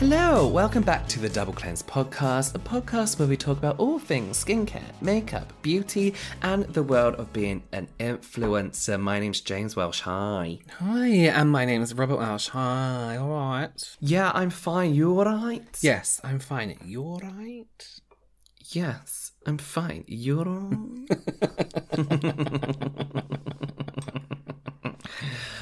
Hello, welcome back to the Double Cleanse podcast, a podcast where we talk about all things skincare, makeup, beauty, and the world of being an influencer. My name's James Welsh. Hi. Hi, and my name is Robert Welsh. Hi, all right. Yeah, I'm fine. You alright? Yes, I'm fine. You all right? Yes, I'm fine. You're alright?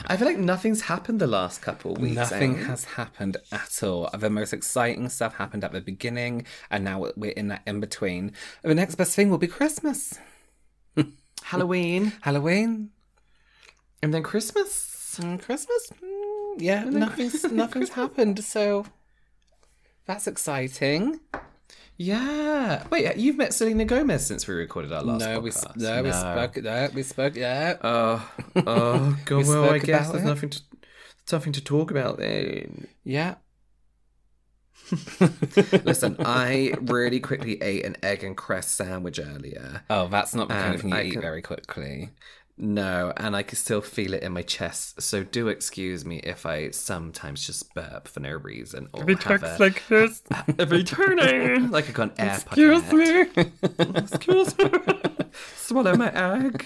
I feel like nothing's happened the last couple of weeks. Nothing eh? has happened at all. The most exciting stuff happened at the beginning, and now we're in that in between. The next best thing will be Christmas, Halloween, Halloween, and then Christmas. and Christmas. Mm, yeah, nothing's nothing's happened, so that's exciting. Yeah. Wait, uh, you've met Selena Gomez since we recorded our last no, we podcast. no, we spoke. No, we spoke. Yeah. Oh, oh, God. We well, I guess there's it. nothing to, nothing to talk about then. yeah. Listen, I really quickly ate an egg and cress sandwich earlier. Oh, that's not the kind of thing you I eat can- very quickly. No, and I can still feel it in my chest. So do excuse me if I sometimes just burp for no reason or have a, like this. a returning like I got an air Excuse pocket. me. Excuse me. Swallow my egg.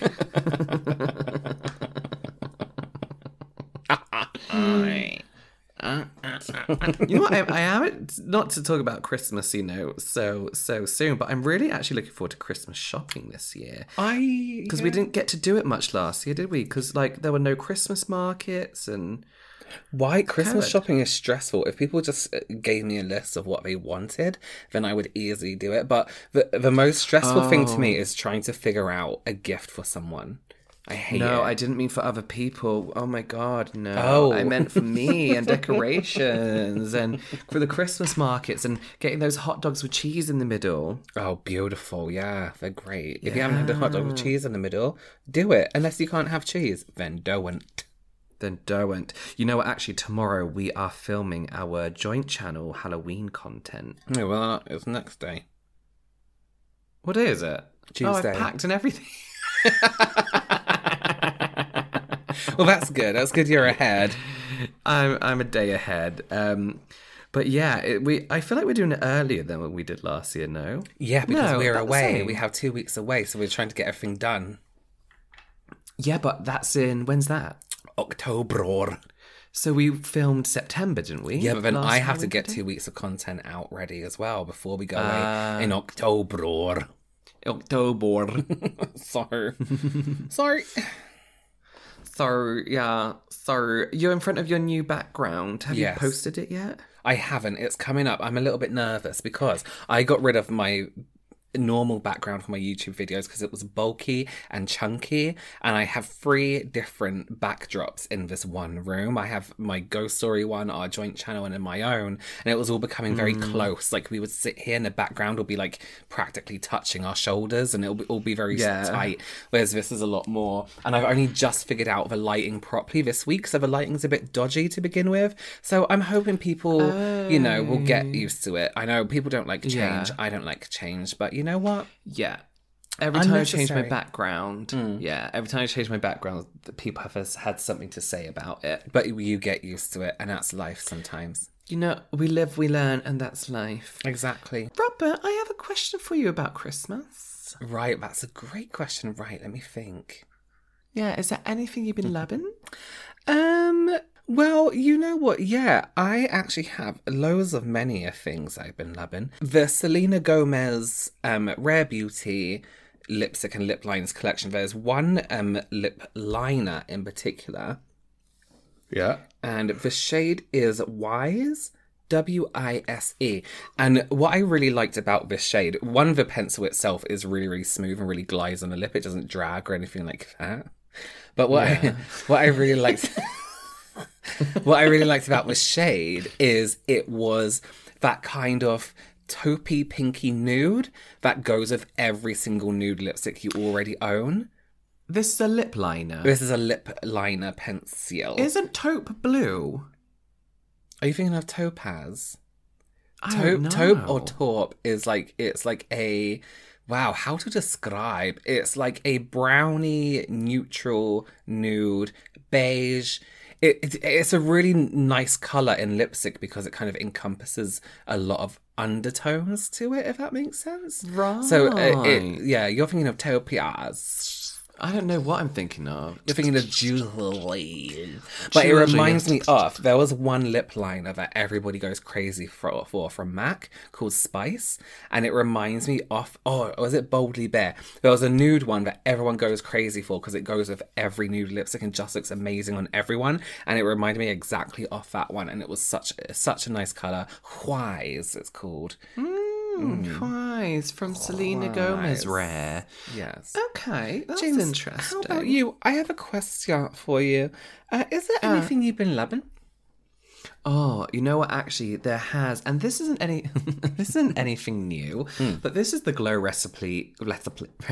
You know what? I, I am not to talk about Christmas, you know, so so soon, but I'm really actually looking forward to Christmas shopping this year I because we didn't get to do it much last year, did we? Because like there were no Christmas markets and Why Christmas shopping is stressful. If people just uh, gave me a list of what they wanted, then I would easily do it. But the the most stressful thing to me is trying to figure out a gift for someone. I hate no, it. I didn't mean for other people. Oh my god, no! Oh. I meant for me and decorations and for the Christmas markets and getting those hot dogs with cheese in the middle. Oh, beautiful. Yeah, they're great. If you haven't had a hot dog with cheese in the middle, do it. Unless you can't have cheese, then don't. Then don't. You know what? Actually, tomorrow we are filming our joint channel Halloween content. No, well, it's next day. What day is it? Oh, Tuesday. I've packed and everything. Well, that's good. That's good you're ahead. I'm I'm a day ahead. Um, but yeah, it, we I feel like we're doing it earlier than what we did last year. No. Yeah, because No, we're away. We have two weeks away, so we're trying to get everything done. Yeah, but that's in when's that? October. So we filmed September, didn't we? Yeah, but then Last I have to get two weeks of content out ready as well before we go Ah. away in October. October. Sorry. Sorry. so yeah, so you're in front of your new background. Have Yes. you posted it yet? I haven't. It's coming up. I'm a little bit nervous because I got rid of my normal background for my YouTube videos because it was bulky and chunky and I have three different backdrops in this one room. I have my ghost story one, our joint channel and in my own and it was all becoming very hmm. close. Like we would sit here and the background will be like practically touching our shoulders and it'll be, all be very Yeah. tight whereas this is a lot more and I've only just figured out the lighting properly this week so the lighting's a bit dodgy to begin with. So I'm hoping people, you know, will get oh. used to it. I know people don't like change. Yeah. I don't like change, but you know what? Yeah. Every time I change my background, yeah, every time I change my background, the people have had something to say about it. But you get used to it, and that's life sometimes. You know, we live, we learn, and that's life. Exactly. Robert, I have a question for you about Christmas. Right, that's a great question. Right, let me think. Yeah, is there anything you've been loving? Um, well, you know what? Yeah, I actually have loads of many of things I've been loving. The Selena Gomez um Rare Beauty lipstick and lip lines collection. There's one um lip liner in particular, Yeah. and the shade is Wise. W I S E. And what I really liked about this shade, one, the pencil itself is really, really smooth and really glides on the lip. It doesn't drag or anything like that. But what I, what I really liked what I really liked about this shade is it was that kind of taupey pinky nude that goes with every single nude lipstick you already own. This is a lip liner. This is a lip liner pencil. Isn't taupe blue? Are you thinking of topaz? Taupe, taupe or taupe is like it's like a wow. How to describe? It's like a brownie, neutral, nude, beige. It, it, it's a really nice color in lipstick because it kind of encompasses a lot of undertones to it. If that makes sense, Right. So uh, it, yeah, you're thinking of topaz. I don't know what I'm thinking of. You're thinking of Julie. But it reminds me of there was one lip liner that everybody goes crazy for, for from MAC called Spice. And it reminds me of, oh, was it Boldly Bare? There was a nude one that everyone goes crazy for because it goes with every nude lipstick and just looks amazing on everyone. And it reminded me exactly of that one. And it was such, such a nice color. Wise, it's called. Mm, Hmm, mm. Twice from Selena Gomez Twice. Rare. Yes. Okay, that's James, interesting. How about you? I have a question for you. Uh, is there uh. anything you've been loving? Oh, you know what? Actually, there has, and this isn't any, this isn't anything new, hmm. but this is the glow recipe. Recipe.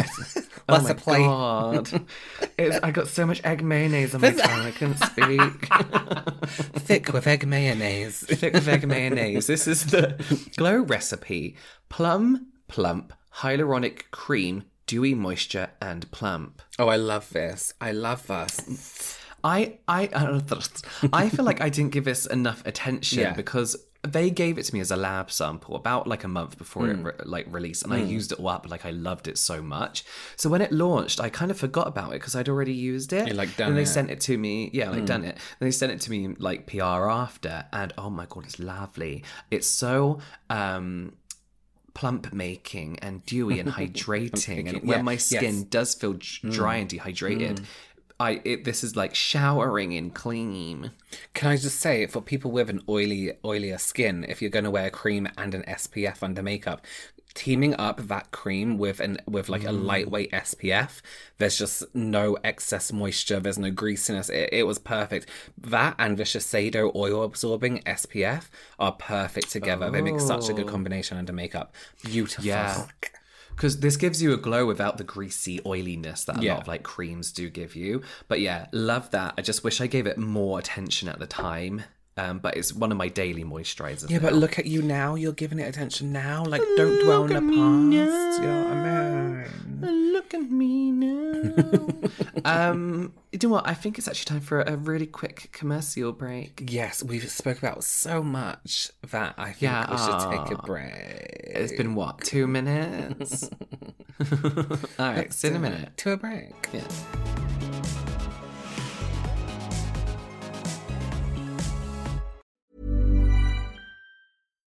oh my Recipe. god! It's, I got so much egg mayonnaise on my tongue, I couldn't speak. Thick with egg mayonnaise. Thick with egg mayonnaise. This is the glow recipe: plum, plump, hyaluronic cream, dewy moisture, and plump. Oh, I love this. I love this. I I I feel like I didn't give this enough attention Yeah. because they gave it to me as a lab sample about like a month before it hmm. re- like released, and I hmm. used it all up. Like I loved it so much. So when it launched, I kind of forgot about it because I'd already used it. You, like, done and they it. sent it to me. Yeah, like hmm. done it. And they sent it to me like PR after, and oh my god, it's lovely. It's so. um plump making and dewy and hydrating and making, when my skin yes. does feel dry and dehydrated I it, this is like showering in cream. Can I just say, for people with an oily, oilier skin, if you're going to wear cream and an SPF under makeup, teaming up that cream with an with like a mm. lightweight SPF, there's just no excess moisture. There's no greasiness. It, it was perfect. That and the Shiseido oil absorbing SPF are perfect together. They make such a good oh. combination under makeup. Beautiful. Yeah. Because this gives you a glow without the greasy oiliness that a Yeah. lot of like creams do give you. But yeah, love that. I just wish I gave it more attention at the time. Um, but it's one of my daily moisturizers. Yeah, but look at you now. You're giving it attention now. Like, don't dwell in the past. You know what I mean? Look at me now. um, you know what? I think it's actually time for a really quick commercial break. Yes, we've spoke about so much that I think Yeah, we should take a break. It's been what, two minutes? All right, see in a minute. To a break. Yeah.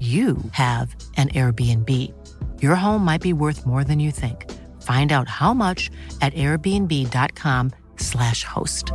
you have an Airbnb. Your home might be worth more than you think. Find out how much at airbnb.com/slash host.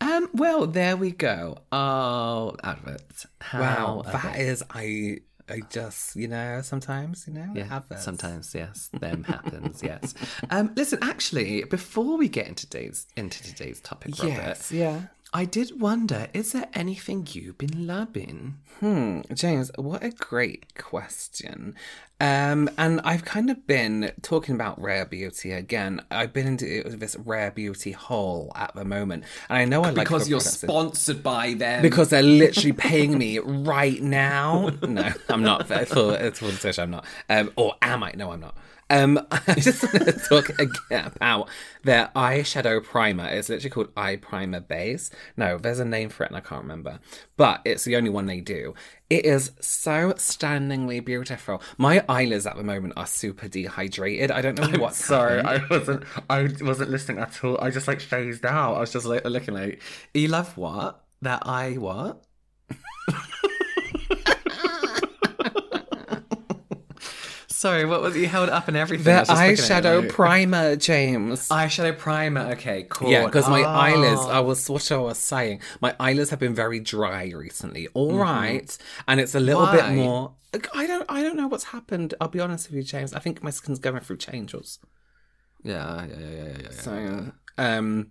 Um, well, there we go. Oh, adverts. How Wow, adverts. that is I. I just, you know, sometimes, you know, Yeah, adverts. sometimes, yes, them happens, yes. Um, listen, actually, before we get into today's into today's topic, Robert, Yes, yeah. I did wonder: is there anything you've been loving? Hmm, James, what a great question. Um, and I've kind of been talking about rare beauty again. I've been into this rare beauty hole at the moment, and I know I like Because you're sponsored by them. because they're literally paying me right now. No, I'm not. For, for, for the I'm not. Um, or am I? No, I'm not. Um, I just want to talk again about their eyeshadow primer. It's literally called Eye Primer Base. No, there's a name for it and I can't remember. But it's the only one they do. It is so stunningly beautiful. My eyelids at the moment are super dehydrated. I don't know what's Sorry, happened. I wasn't. I wasn't listening at all. I just like phased out. I was just like looking like, you love what? That eye what? Sorry, what was you held up and everything? The eyeshadow primer, James. eyeshadow primer. Okay, cool. Yeah, because my Oh. eyelids, I was what I was saying. My eyelids have been very dry recently. All right, and it's a little bit more. I don't, I don't know what's happened. I'll be honest with you, James. I think my skin's going through changes. Yeah, yeah, yeah, yeah, yeah. yeah. So, um,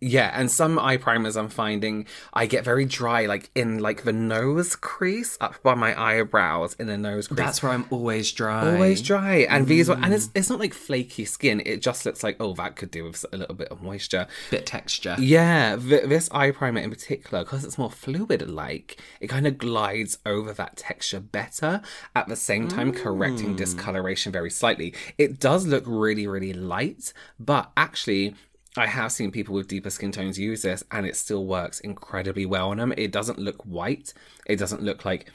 yeah, and some eye primers I'm finding I get very dry, like in like the nose crease up by my eyebrows in the nose crease. That's where I'm always dry. Always dry, and these are, and Mm. it's it's not like flaky skin. It just looks like oh that could do with a little bit of moisture. bit texture. Yeah, th- this eye primer in particular, because it's more fluid like, it kind of glides over that texture better, at the same time correcting discoloration very slightly. It does look really, really light, but actually, I have seen people with deeper skin tones use this and it still works incredibly well on them. It doesn't look white, it doesn't look like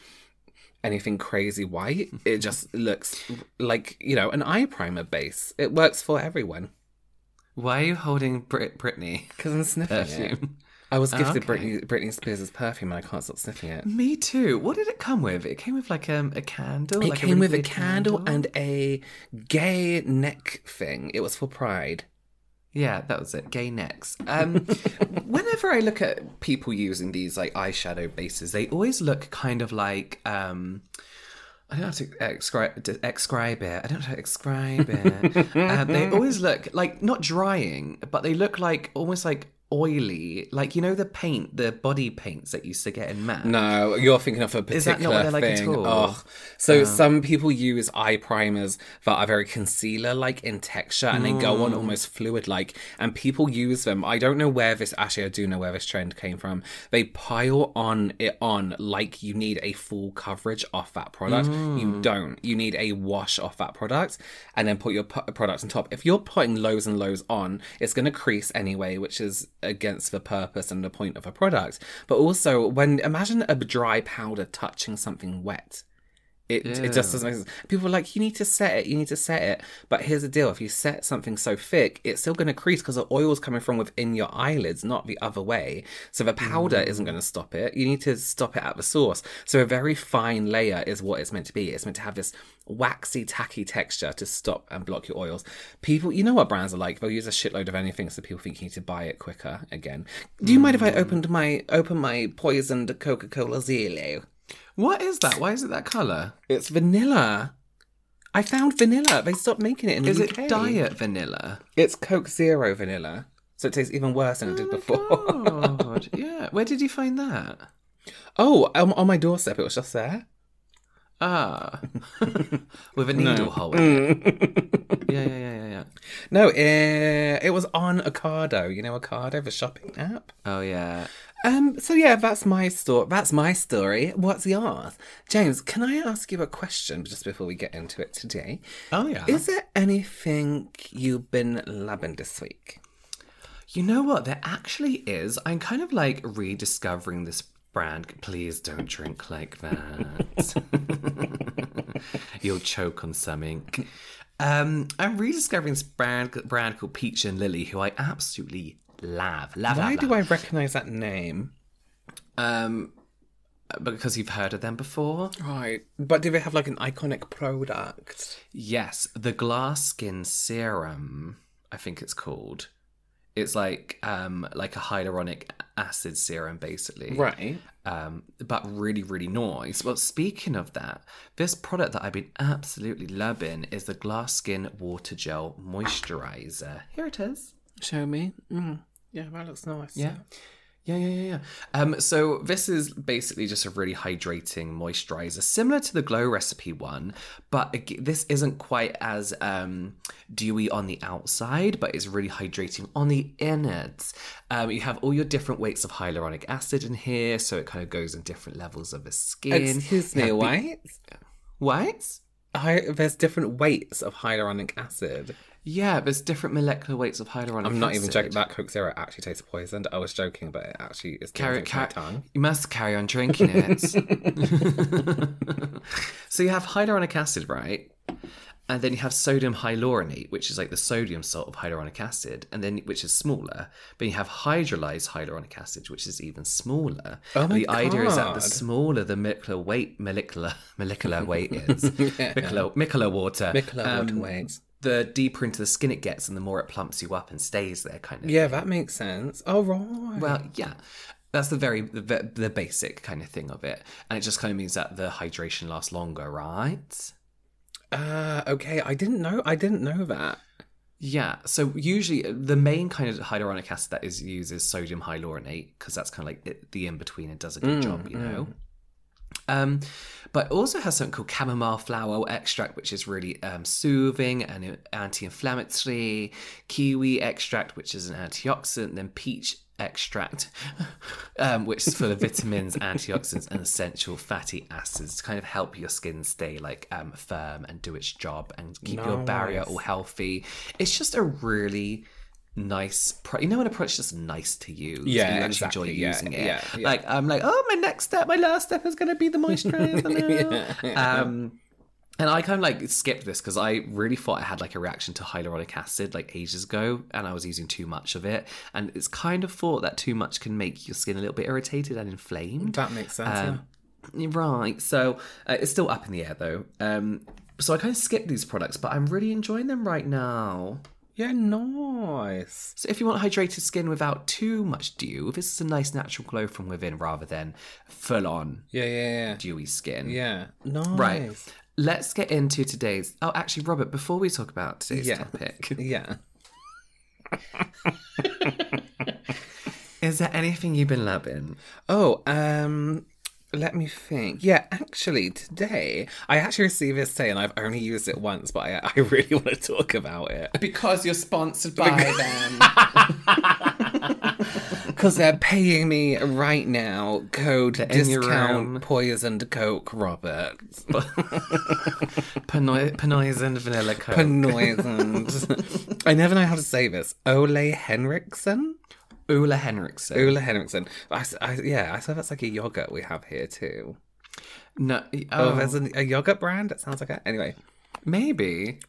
anything crazy white. It just looks like, you know, an eye primer base. It works for everyone. Why are you holding Brit- Britney? Because I'm sniffing it. Perfume. I was Oh, gifted okay. Britney, Britney Spears' perfume and I can't stop sniffing it. Me too. What did it come with? It came with like um, a candle. It like came really with a big candle and a gay neck thing. It was for Pride. Yeah, that was it. Gay necks. Um, whenever I look at people using these like eyeshadow bases, they always look kind of like um, I don't know how to describe, to describe it. I don't know how to describe it. um, they always look like not drying, but they look like almost like oily, like you know the paint, the body paints that used to get in matte. No, you're thinking of a particular Is that not what they're like at all? Oh. So some people use eye primers that are very concealer-like in texture, and they go Mm. on almost fluid-like. And people use them. I don't know where this. Actually, I do know where this trend came from. They pile on it on like you need a full coverage off that product. Mm. You don't. You need a wash off that product, and then put your pu- product on top. If you're putting loads and loads on, it's going to crease anyway, which is against the purpose and the point of a product. But also, when imagine a dry powder touching something wet. It, it just doesn't make sense. People are like, you need to set it, you need to set it. But here's the deal if you set something so thick, it's still going to crease because the oil's coming from within your eyelids, not the other way. So the powder mm. isn't going to stop it. You need to stop it at the source. So a very fine layer is what it's meant to be. It's meant to have this waxy, tacky texture to stop and block your oils. People, you know what brands are like? They'll use a shitload of anything so people think you need to buy it quicker again. Do you mind if I mm. opened my open my poisoned Coca Cola Zero? What is that? Why is it that color? It's vanilla. I found vanilla. They stopped making it in the UK. Is it diet vanilla? It's Coke Zero vanilla. So it tastes even worse than it did before. Oh God, yeah. Where did you find that? oh, um, on my doorstep, it was just there. Ah, with a needle hole in it. Yeah, yeah, yeah, yeah, yeah. No, it, it was on Ocado. You know Ocado, the shopping app. Oh yeah. Um, so yeah, that's my story. That's my story. What's yours, James? Can I ask you a question just before we get into it today? Oh, yeah. Is there anything you've been loving this week? You know what? There actually is. I'm kind of like rediscovering this brand. Please don't drink like that. You'll choke on something. Um, I'm rediscovering this brand brand called Peach and Lily, who I absolutely love. Love. Why love, do love. I recognise that name? Um, because you've heard of them before. Right, but do they have like an iconic product? Yes, the glass skin serum, I think it's called. It's like um like a hyaluronic acid serum basically. Right. Um but really really nice. Well, speaking of that, this product that I've been absolutely loving is the glass skin water gel moisturizer. Here it is. Show me. Mm. Yeah, that looks nice. Yeah. Yeah, yeah, yeah, yeah. Yeah. Um, so this is basically just a really hydrating moisturizer, similar to the Glow Recipe one, but this isn't quite as um, dewy on the outside, but it's really hydrating on the innards. Um, you have all your different weights of hyaluronic acid in here, so it kind of goes in different levels of the skin. Excuse me, have what? What? Hy- there's different weights of hyaluronic acid. Yeah, there's different molecular weights of hyaluronic I'm not acid. even joking. That Coke Zero actually tastes poisoned. I was joking, but it actually is Carry, my carry, tongue. you must carry on drinking it. so you have hyaluronic acid, right? And then you have sodium hyaluronate, which is like the sodium salt of hyaluronic acid, and then which is smaller. But you have hydrolyzed hyaluronic acid, which is even smaller. Oh my the idea is that the smaller the molecular weight, molecular molecular weight is, molecular, molecular water, Michelob um, water weights. The deeper into the skin it gets, and the more it plumps you up and stays there, kind of. Yeah, that makes sense. Oh right. Well, yeah. That's the very the, the basic kind of thing of it, and it just kind of means that the hydration lasts longer, right? Uh, okay. I didn't know. I didn't know that. Yeah. So usually uh, the main kind of hyaluronic acid that is used is sodium hyaluronate because that's kind of like it, the in between and does a good mm, job, you know. Mm. Um, but it also has something called chamomile flower extract, which is really um, soothing and anti-inflammatory. Kiwi extract, which is an antioxidant. Then peach extract, um, which is full of vitamins, antioxidants, and essential fatty acids to kind of help your skin stay like um, firm and do its job and keep your barrier all healthy. It's just a really nice pro- you know when a product's just nice to use Yeah, you actually exactly. enjoy Yeah, using it yeah, yeah. like i'm like oh my next step my last step is going to be the moisturizer now. um and I kind of like skipped this because I really thought I had like a reaction to hyaluronic acid like ages ago, and I was using too much of it. And it's kind of thought that too much can make your skin a little bit irritated and inflamed. That makes sense. Um, Right. So uh, it's still up in the air though. Um, so I kind of skipped these products, but I'm really enjoying them right now. Yeah. nice. So if you want hydrated skin without too much dew, this is a nice natural glow from within rather than full on Yeah, yeah, dewy skin. yeah. Yeah. Nice. Right. Let's get into today's. Oh, actually, Robert, before we talk about today's Yeah. topic, Yeah. is there anything you've been loving? Oh, um, let me think. Yeah, actually, today I actually received this today, and I've only used it once, but I, I really want to talk about it Because you're sponsored by them. because they're paying me right now. Code room. discount poisoned Coke, Robert. Pano- Panoisand vanilla coke. Poisoned. I never know how to say this. Ole Henriksen. Ula Henriksen. Ole Henriksen. I, I- yeah, I saw that's like a yogurt we have here too. No. Oh, Oh, there's a, a yogurt brand. It sounds like it. Anyway, maybe.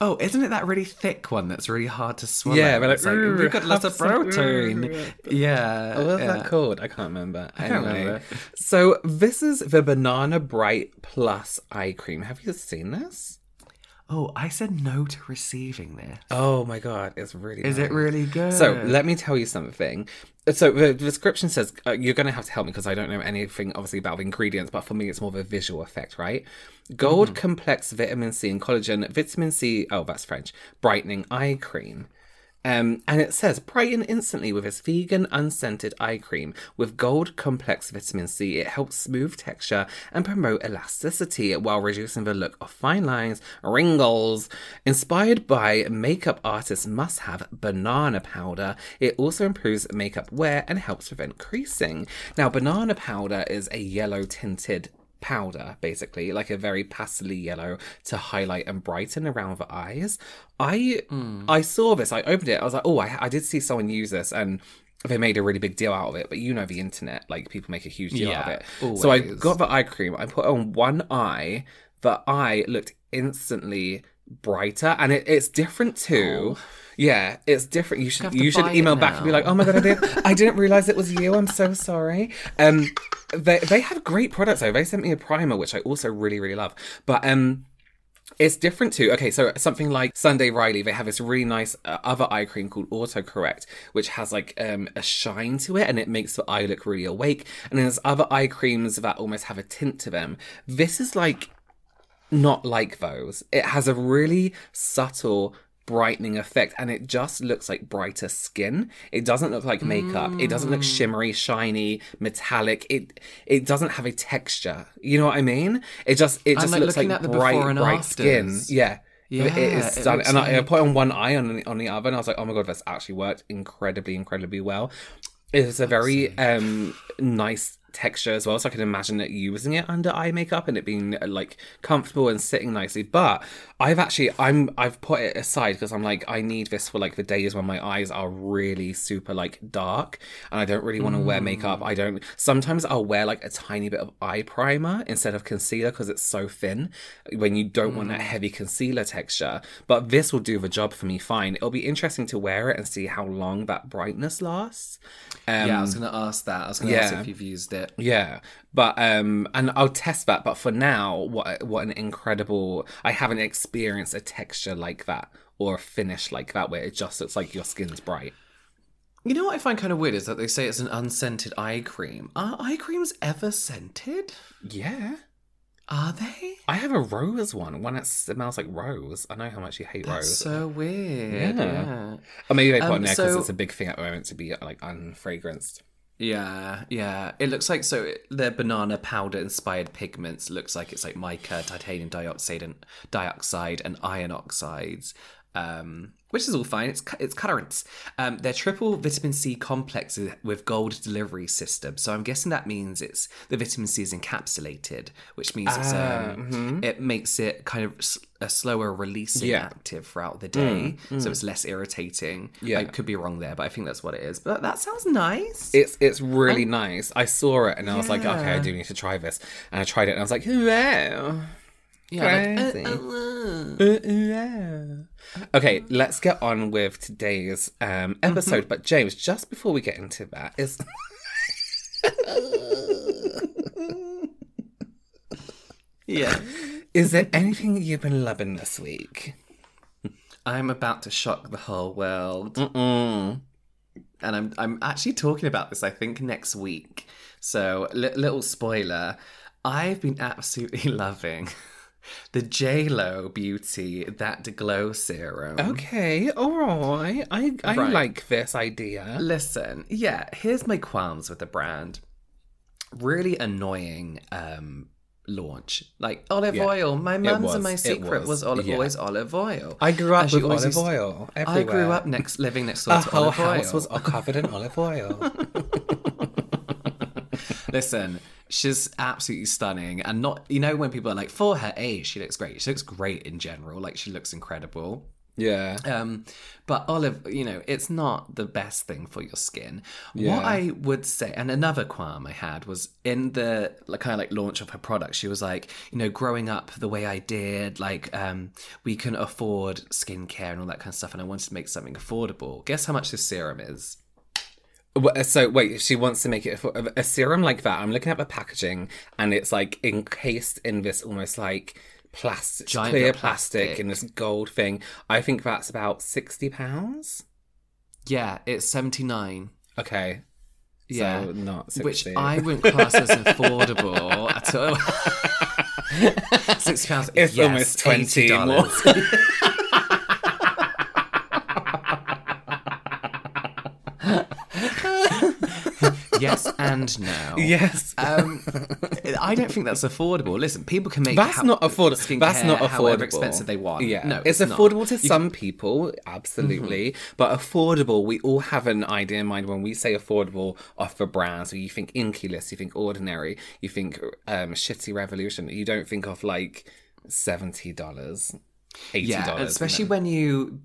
Oh, isn't it that really thick one that's really hard to swallow? Yeah, but like, It's like, we've got lots of protein. Yeah. Oh, what's yeah. that called? I can't remember. I Anyway. remember. So this is the Banana Bright Plus Eye Cream. Have you seen this? Oh, I said no to receiving this. Oh my god, it's really. Is it really good? So let me tell you something. So the description says uh, you're going to have to help me because I don't know anything obviously about the ingredients, but for me it's more of a visual effect, right? Gold complex vitamin C and collagen, vitamin C. Oh, that's French. Brightening eye cream. Um, and it says brighten instantly with this vegan unscented eye cream with gold complex vitamin C. It helps smooth texture and promote elasticity while reducing the look of fine lines, wrinkles. Inspired by makeup artists must have banana powder, it also improves makeup wear and helps prevent creasing. Now, banana powder is a yellow tinted powder, basically, like a very pastely yellow to highlight and brighten around the eyes. I hmm. I saw this, I opened it, I was like, oh, I, I did see someone use this and they made a really big deal out of it, but you know the internet, like people make a huge deal out of Yeah, it. So I got the eye cream, I put on one eye, the eye looked instantly brighter and it, it's different too. Yeah, it's different. You should you should email back and be like, "Oh my god, I didn't, I didn't realize it was you. I'm so sorry." Um, they they have great products though. They sent me a primer which I also really really love, but um. It's different too. Okay, so something like Sunday Riley, they have this really nice uh, other eye cream called Autocorrect, which has like um, a shine to it and it makes the eye look really awake. And then there's other eye creams that almost have a tint to them. This is like not like those. It has a really subtle brightening effect and it just looks like brighter skin. It doesn't look like makeup. It doesn't look shimmery, shiny, metallic. It it doesn't have a texture. You know what I mean? It just it just like, looks like looking at the bright bright skin. Yeah. Yeah, it is it And I, I put on one eye on the, on the other and I was like, oh my god, that's actually worked incredibly, incredibly well. It's a very um nice texture as well, so I can imagine it using it under eye makeup and it being uh, like comfortable and sitting nicely. But I've actually I'm I've put it aside because I'm like I need this for like the days when my eyes are really super like dark and I don't really want to wear makeup. I don't. Sometimes I'll wear like a tiny bit of eye primer instead of concealer because it's so thin when you don't want that heavy concealer texture. But this will do the job for me fine. It'll be interesting to wear it and see how long that brightness lasts. Um, yeah, I was going to ask that. I was going to ask if you've used it. Yeah, but um, and I'll test that. But for now, what what an incredible! I haven't experienced a texture like that or a finish like that where it just looks like your skin's bright. You know what I find kind of weird is that they say it's an unscented eye cream. Are eye creams ever scented? Yeah, Are they? I have a rose one. One that smells like rose. I know how much you hate That's rose. so weird. Yeah. Yeah. Or maybe they put it Um, in there because so- it's a big thing at the moment to be like unfragranced. Yeah, yeah. It looks like so their banana powder inspired pigments looks like it's like mica, titanium dioxide and dioxide and iron oxides. Um, which is all fine. It's it's colorants. Um, they're triple vitamin C complexes with gold delivery system. So I'm guessing that means it's the vitamin C is encapsulated, which means it's um, it makes it kind of a slower releasing Yeah. active throughout the day, so it's less irritating. Yeah. I could be wrong there, but I think that's what it is. But that sounds nice. It's it's really nice. I saw it and I was like, okay, I do need to try this. And I tried it and I was like, wow. Yeah, like, uh, uh, uh. Okay, let's get on with today's um, episode. But James, just before we get into that, is Yeah. is there anything you've been loving this week? I'm about to shock the whole world. And I'm I'm actually talking about this I think next week. So li- little spoiler, I've been absolutely loving the J Lo Beauty that glow serum. Okay, all right. I I Right. like this idea. Listen, yeah, here's my qualms with the brand. Really annoying um launch. Like olive Yeah, oil. My mum's and my secret was, was, olive, yeah. always olive oil. I grew up she with olive oil I grew up next living next door to whole olive house oil. was all covered in olive oil. Listen, she's absolutely stunning, and not you know when people are like, for her age, she looks great. She looks great in general. Like she looks incredible. yeah. Um, but olive, you know, it's not the best thing for your skin. Yeah. What I would say, and another qualm I had was in the like, kind of like launch of her product. She was like, you know, growing up the way I did, like, um, we can afford skincare and all that kind of stuff, and I wanted to make something affordable. Guess how much this serum is? So wait, she wants to make it for a serum like that. I'm looking at the packaging, and it's like encased in this almost like plastic, Giant clear plastic, plastic. in this gold thing. I think that's about sixty pounds. Yeah, it's seventy nine. Okay, Yeah, so not 60. which I wouldn't class as affordable at all. Sixty pounds. It's yes, almost twenty more. $80. Yes and no. Yes. Um, I don't think that's affordable. Listen, people can make That's ha- not affordable. That's not affordable. however expensive they want. Yeah, no, it's, it's, not. affordable to You some people, absolutely. But affordable, we all have an idea in mind when we say affordable off a brand. So you think Inkey List, you think Ordinary, you think um, Shitty Revolution. You don't think of like seventy dollars, eighty Yeah, especially when you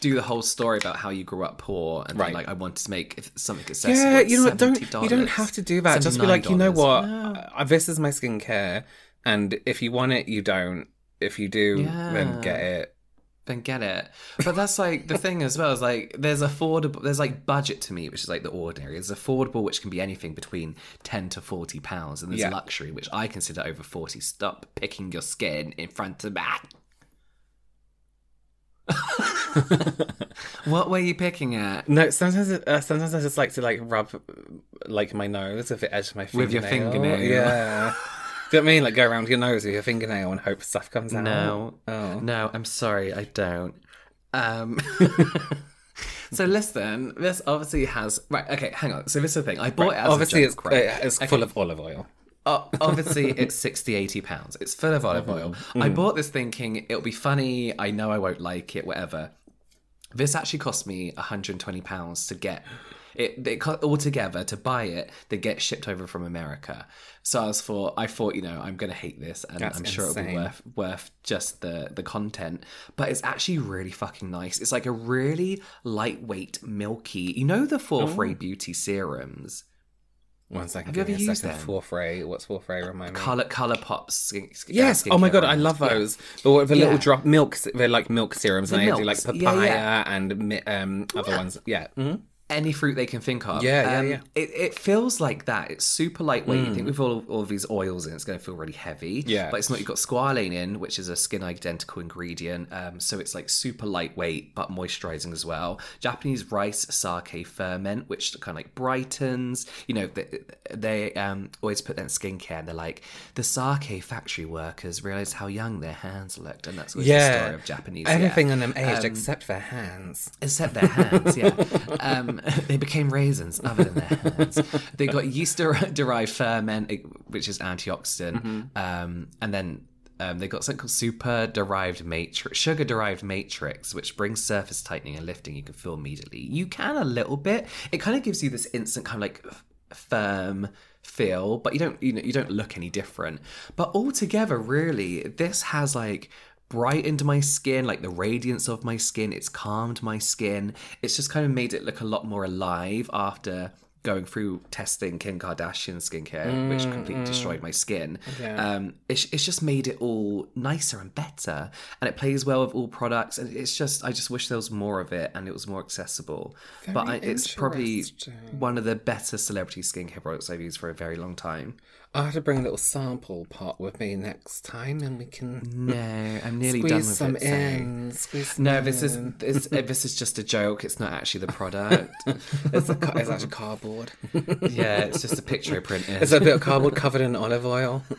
do the whole story about how you grew up poor and Right. then, like I wanted to make something accessible. Yeah, you know what? Don't you don't have to do that. Just be like, you know what? No. Uh, this is my skincare, and if you want it, you don't. If you do, then get it. then get it. But that's like the thing as well is like there's affordable there's like budget to me, which is like the ordinary. There's affordable which can be anything between ten to forty pounds, and there's Yeah. luxury which I consider over forty. Stop picking your skin in front of that. what were you picking at? No, sometimes it- uh, sometimes I just like to like rub like my nose with the edge of my fingernail. With your fingernail. Yeah. Do you know what I mean? Like go around your nose with your fingernail and hope stuff comes out. No, Oh. no, I'm sorry, I don't. Um, so listen, this obviously has right. Okay, hang on. So this is the thing. I bought it. As Obviously, a it's joke, right? it's Okay. full of olive oil. O- obviously it's 60 80 pounds. It's full of olive oil. I mm-hmm. bought this thinking it'll be funny. I know i won't like it whatever. This actually cost me 120 pounds to get it, it co- altogether to buy it they get shipped over from america. So i was for i thought you know i'm gonna hate this and That's i'm sure it'll be worth worth just the the content. But it's actually really fucking nice. It's like a really lightweight milky you know the fourth ray beauty serums One second. Have you give ever me a used second. them? Fourth ray. What's fourth ray? Remind me. color color pops skin, skin- Yes. uh, Oh my skincare god, I brands. love Yeah. those. But what the little Yeah. drop milk? They're like milk serums, The and I do like milks. Yeah, papaya yeah. and um other ones. Yeah. Mhm. Any fruit they can think of. Yeah, yeah, Um, yeah. Mm. It, it feels like that. It's super lightweight. You think with all, all of these oils in, it's going to feel really heavy. Yeah. But it's not. You've got squalane in, which is a skin identical ingredient. Um, so it's like super lightweight, but moisturizing as well. Japanese rice sake ferment, which kind of like brightens. You know, they, they um, always put that in skincare and they're like, the sake factory workers realized how young their hands looked. And that's always the Yeah. story of Japanese. Everything yeah. on them aged Um, except their hands. except their hands yeah um, they became raisins other than their hands. They got yeast derived ferment which is antioxidant um, and then um, they got something called super derived matrix sugar derived matrix which brings surface tightening and lifting. You can feel immediately. You can a little bit. It kind of gives you this instant kind of like firm feel but you don't you know you don't look any different. But altogether really this has like brightened my skin, like the radiance of my skin. It's calmed my skin. It's just kind of made it look a lot more alive after going through testing Kim Kardashian skincare, which completely destroyed my skin. Um, it's, it's just made it all nicer and better, and it plays well with all products. And it's just, I just wish there was more of it and it was more accessible. but I, it's probably one of the better celebrity skincare products I've used for a very long time. I have to bring a little sample pot with me next time, and we can No, I'm nearly done with some it. In. Squeeze some No, this is this, this is just a joke. It's not actually the product. it's, a, it's actually cardboard. yeah, it's just a picture I printed. It's a bit of cardboard covered in olive oil.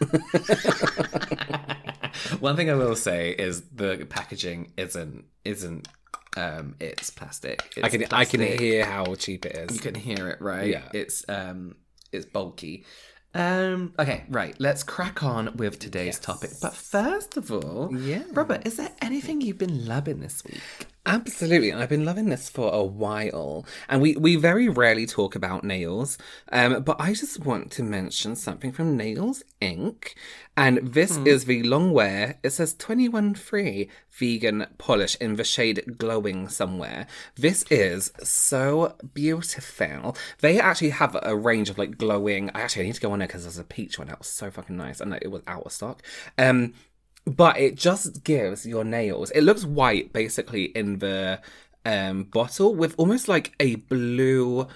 One thing I will say is the packaging isn't isn't um it's plastic. It's I can I can hear how cheap it is. You can hear it, right? Yeah. It's um it's bulky. Um okay, right. Let's crack on with today's topic. But first of all, Yeah. Robert, is there anything you've been loving this week? Absolutely, and I've been loving this for a while. And we, we very rarely talk about nails, um, but I just want to mention something from Nails Inc. And this is the long wear. It says 21 free vegan polish in the shade glowing somewhere. This is so beautiful. They actually have a range of like glowing. I actually I need to go on there because there's a peach one that was so fucking nice, and it was out of stock. Um, but it just gives your nails it looks white basically in the um bottle with almost like a blue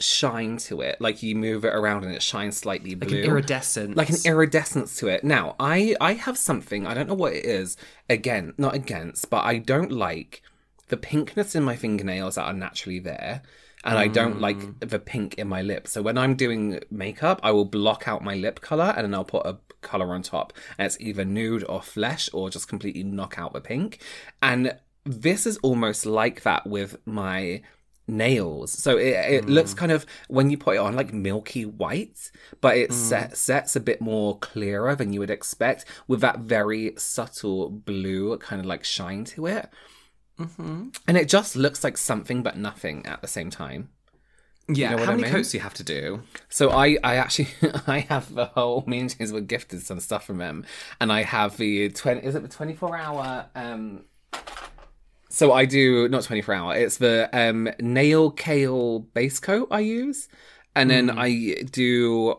shine to it like you move it around and it shines slightly Like blue an iridescent. like an iridescence to it now i i have something i don't know what it is again not against but i don't like the pinkness in my fingernails that are naturally there and I don't like the pink in my lips. So when I'm doing makeup, I will block out my lip color and then I'll put a color on top. And it's either nude or flesh or just completely knock out the pink. And this is almost like that with my nails. So it, it looks kind of when you put it on like milky white, but it set, sets a bit more clearer than you would expect with that very subtle blue kind of like shine to it. Mm-hmm. And it just looks like something but nothing at the same time. Yeah. know what How I many mean? coats do you have to do? So I, I actually, I have the whole. Me and James were gifted some stuff from them, and I have the twenty. Is it the twenty four hour? Um. So I do not twenty four hour. It's the um nail kale base coat I use. And then hmm. I do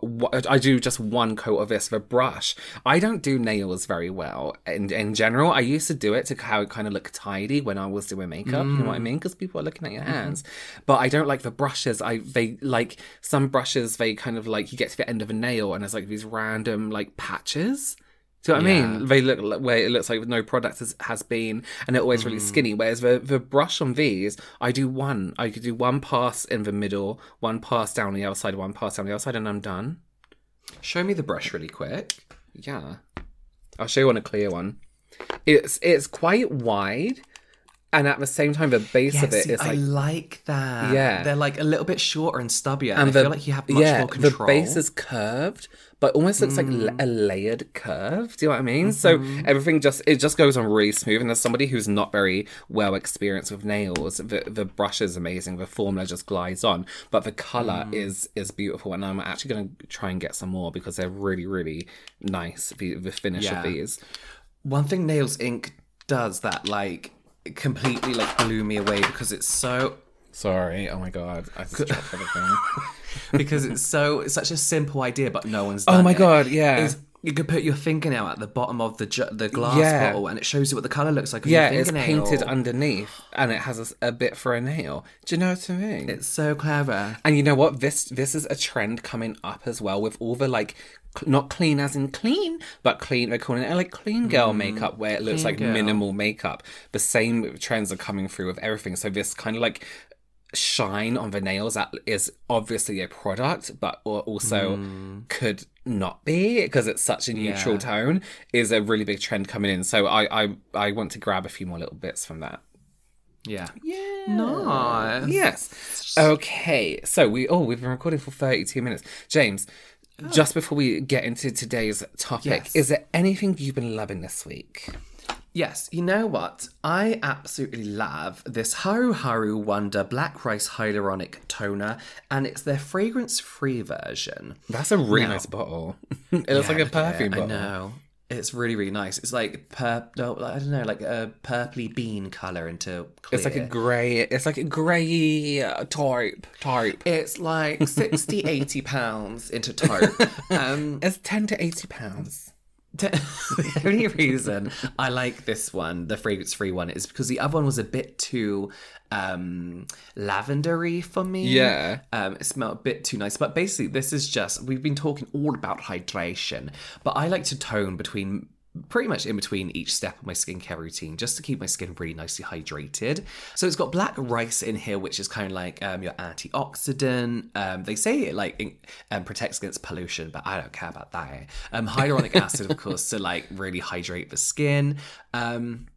I do just one coat of this with a brush. I don't do nails very well in in general. I used to do it to how it kind of look tidy when I was doing makeup. You know what I hmm. mean? Because people are looking at your mm-hmm. hands. But I don't like the brushes. I they like some brushes. They kind of like you get to the end of a nail and there's like these random like patches. Do you know what I mean? They look like where it looks like with no product has, has been, and they're always really mm. skinny. Whereas the the brush on these, I do one. I could do one pass in the middle, one pass down the outside, one pass down the outside, and I'm done. Show me the brush really quick. Yeah, I'll show you on a clear one. It's it's quite wide, and at the same time, the base Yeah, of it see, is I like like that. Yeah. They're like a little bit shorter and stubbier. And, and I feel like you have much yeah, more control. The base is curved, but almost looks like a layered curve. Do you know what I mean? So Mm-hmm. everything just it just goes on really smooth. And as somebody who's not very well experienced with nails, the the brush is amazing. The formula just glides on, but the color Mm. is is beautiful. And I'm actually going to try and get some more because they're really really nice. The the finish Yeah. of these. One thing Nails Inc does that like completely like blew me away because it's so Sorry. Oh my god. I just dropped everything. because it's so it's such a simple idea, but no one's. Oh my it. God, yeah. Is you could put your fingernail at the bottom of the ju- the glass Yeah. bottle, and it shows you what the color looks like. Yeah, it's painted underneath, and it has a bit for a nail. Do you know what I mean? It's so clever. And you know what? This this is a trend coming up as well with all the like cl- not clean as in clean, but clean. They're calling it like clean girl mm, makeup, where it looks clean like girl. minimal makeup. The same trends are coming through with everything. So this kind of like shine on the nails that is obviously a product, but al- also mm. could not be because it's such a neutral Yeah. tone. Is a really big trend coming in. So I I I want to grab a few more little bits from that. Yeah. Yeah. Nice. Yes. Okay. So we oh we've been recording for thirty two minutes. James, oh. just before we get into today's topic, Yes. is there anything you've been loving this week? Yes, you know what? I absolutely love this Haru Haru Wonder Black Rice Hyaluronic Toner, and it's their fragrance free version. That's a really No. nice bottle. it looks like a perfume bottle. I know. It's really, really nice. It's like purple, I don't know, like a purpley bean colour into clear. It's like a grey. It's like a grey uh, taupe. Taupe. It's like 60, 80 pounds into taupe. Um, It's ten to eighty pounds. The only reason I like this one, the fragrance free one, is because the other one was a bit too um lavendery for me. Yeah. Um it smelled a bit too nice. But basically this is just we've been talking all about hydration, but I like to tone between pretty much in between each step of my skincare routine just to keep my skin really nicely hydrated. So it's got black rice in here, which is kind of like um, your antioxidant. Um, they say it like in, um, protects against pollution, but I don't care about that. Um, hyaluronic acid, of course, to like really hydrate the skin. Um,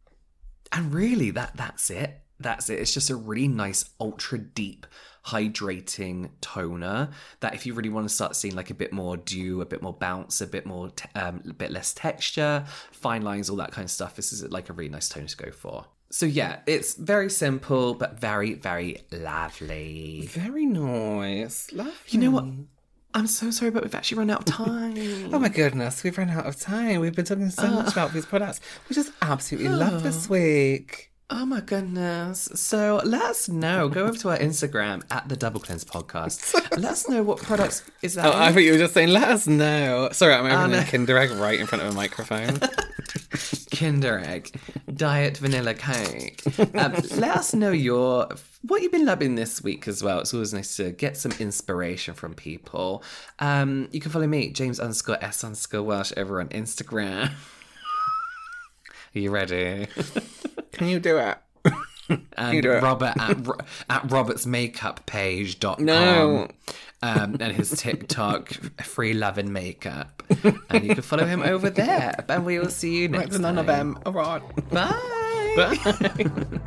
and really, that that's it. That's it. It's just a really nice, ultra deep, hydrating toner. That if you really want to start seeing like a bit more dew, a bit more bounce, a bit more, te- um, a bit less texture, fine lines, all that kind of stuff. This is like a really nice toner to go for. So yeah, it's very simple but very, very lovely. Very nice. Lovely. You know what? I'm so sorry, but we've actually run out of time. Oh my goodness, we've run out of time. We've been talking so much about these products. We just absolutely love this week. Oh my goodness. So let us know. Go over to our Instagram at the Double Cleanse Podcast. let us know what products is that. Oh, I thought you were just saying, let us know. Sorry, I'm opening no. a Kinder Egg right in front of a microphone. Kinder Egg, Diet Vanilla Cake. Um, let us know your what you've been loving this week as well. It's always nice to get some inspiration from people. Um, you can follow me, James underscore S underscore Welsh, over on Instagram. Are you ready? Can you do it? and do it. Robert at, at robertsmakeupPage.com. No. Um, and his TikTok, Free Love and Makeup. And you can follow him over there. And we will see you next Right, none of time. them. All right. Bye. Bye.